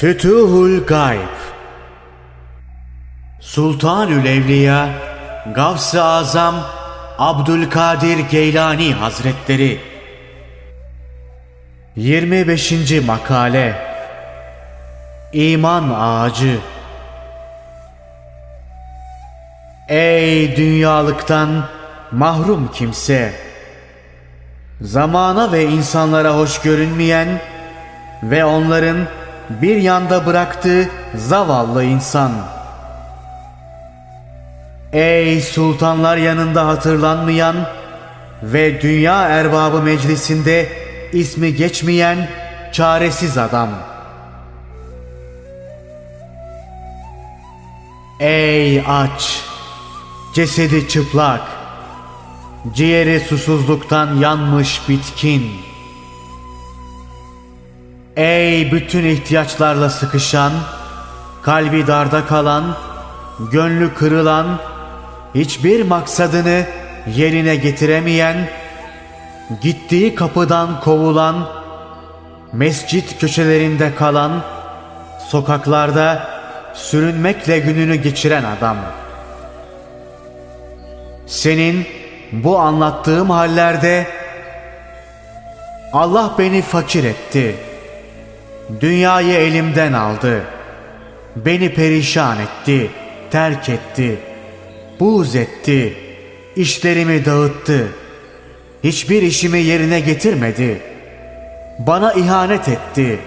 Fütuhul Gayb Sultanül Evliya Gavs-ı Azam Abdülkadir Geylani Hazretleri 25. Makale İman Ağacı Ey dünyalıktan mahrum kimse! Zamana ve insanlara hoş görünmeyen ve onların bir yanda bıraktığı zavallı insan. Ey sultanlar yanında hatırlanmayan ve dünya erbabı meclisinde ismi geçmeyen çaresiz adam. Ey aç, cesedi çıplak, ciğeri susuzluktan yanmış bitkin. Ey bütün ihtiyaçlarla sıkışan, kalbi darda kalan, gönlü kırılan, hiçbir maksadını yerine getiremeyen, gittiği kapıdan kovulan, mescit köşelerinde kalan, sokaklarda sürünmekle gününü geçiren adam. Senin bu anlattığım hallerde Allah beni fakir etti. Dünyayı elimden aldı. Beni perişan etti, terk etti. Buğz etti. işlerimi dağıttı. Hiçbir işimi yerine getirmedi. Bana ihanet etti.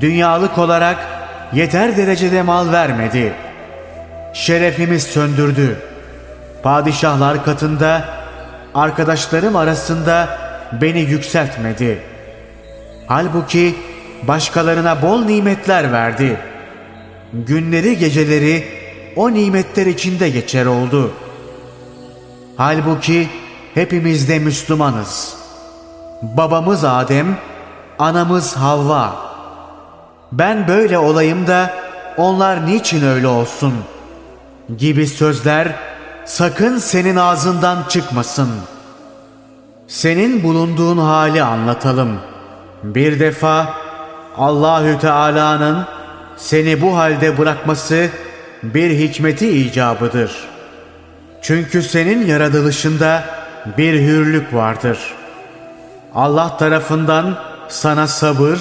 Dünyalık olarak yeter derecede mal vermedi. Şerefimi söndürdü. Padişahlar katında, arkadaşlarım arasında beni yükseltmedi. Halbuki başkalarına bol nimetler verdi. Günleri geceleri o nimetler içinde geçer oldu. Halbuki hepimiz de Müslümanız. Babamız Adem, anamız Havva. Ben böyle olayım da onlar niçin öyle olsun? Gibi sözler sakın senin ağzından çıkmasın. Senin bulunduğun hali anlatalım. Bir defa Allahü Teala'nın seni bu halde bırakması bir hikmeti icabıdır. Çünkü senin yaratılışında bir hürlük vardır. Allah tarafından sana sabır,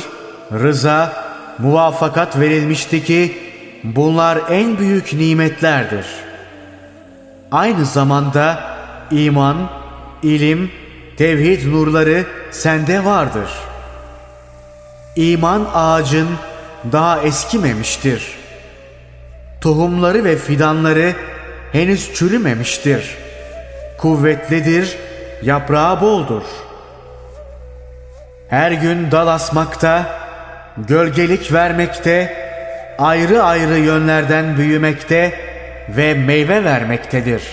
rıza, muvafakat verilmişti ki bunlar en büyük nimetlerdir. Aynı zamanda iman, ilim, tevhid nurları sende vardır. İman ağacın daha eskimemiştir. Tohumları ve fidanları henüz çürümemiştir. Kuvvetlidir, yaprağı boldur. Her gün dal asmakta, gölgelik vermekte, ayrı ayrı yönlerden büyümekte ve meyve vermektedir.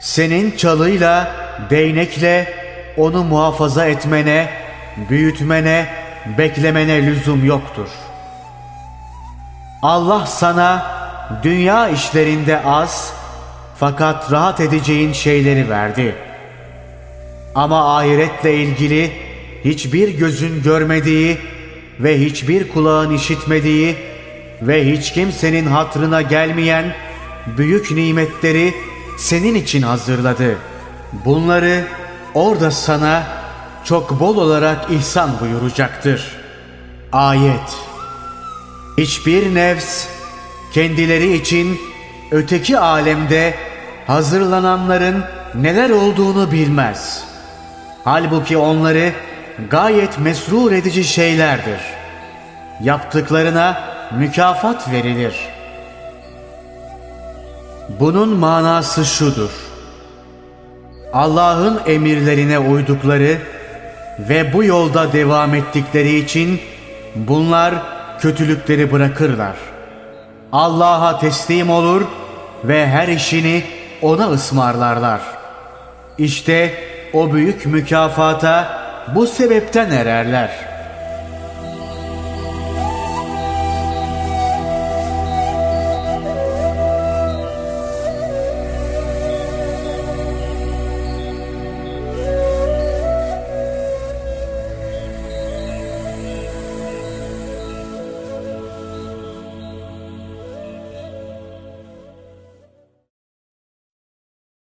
Senin çalıyla, değnekle onu muhafaza etmene, büyütmene, beklemene lüzum yoktur. Allah sana dünya işlerinde az fakat rahat edeceğin şeyleri verdi. Ama ahiretle ilgili hiçbir gözün görmediği ve hiçbir kulağın işitmediği ve hiç kimsenin hatrına gelmeyen büyük nimetleri senin için hazırladı. Bunları orada sana çok bol olarak ihsan buyuracaktır. Ayet Hiçbir nefs kendileri için öteki alemde hazırlananların neler olduğunu bilmez. Halbuki onları gayet mesrur edici şeylerdir. Yaptıklarına mükafat verilir. Bunun manası şudur. Allah'ın emirlerine uydukları ve bu yolda devam ettikleri için bunlar kötülükleri bırakırlar. Allah'a teslim olur ve her işini ona ısmarlarlar. İşte o büyük mükafata bu sebepten ererler.''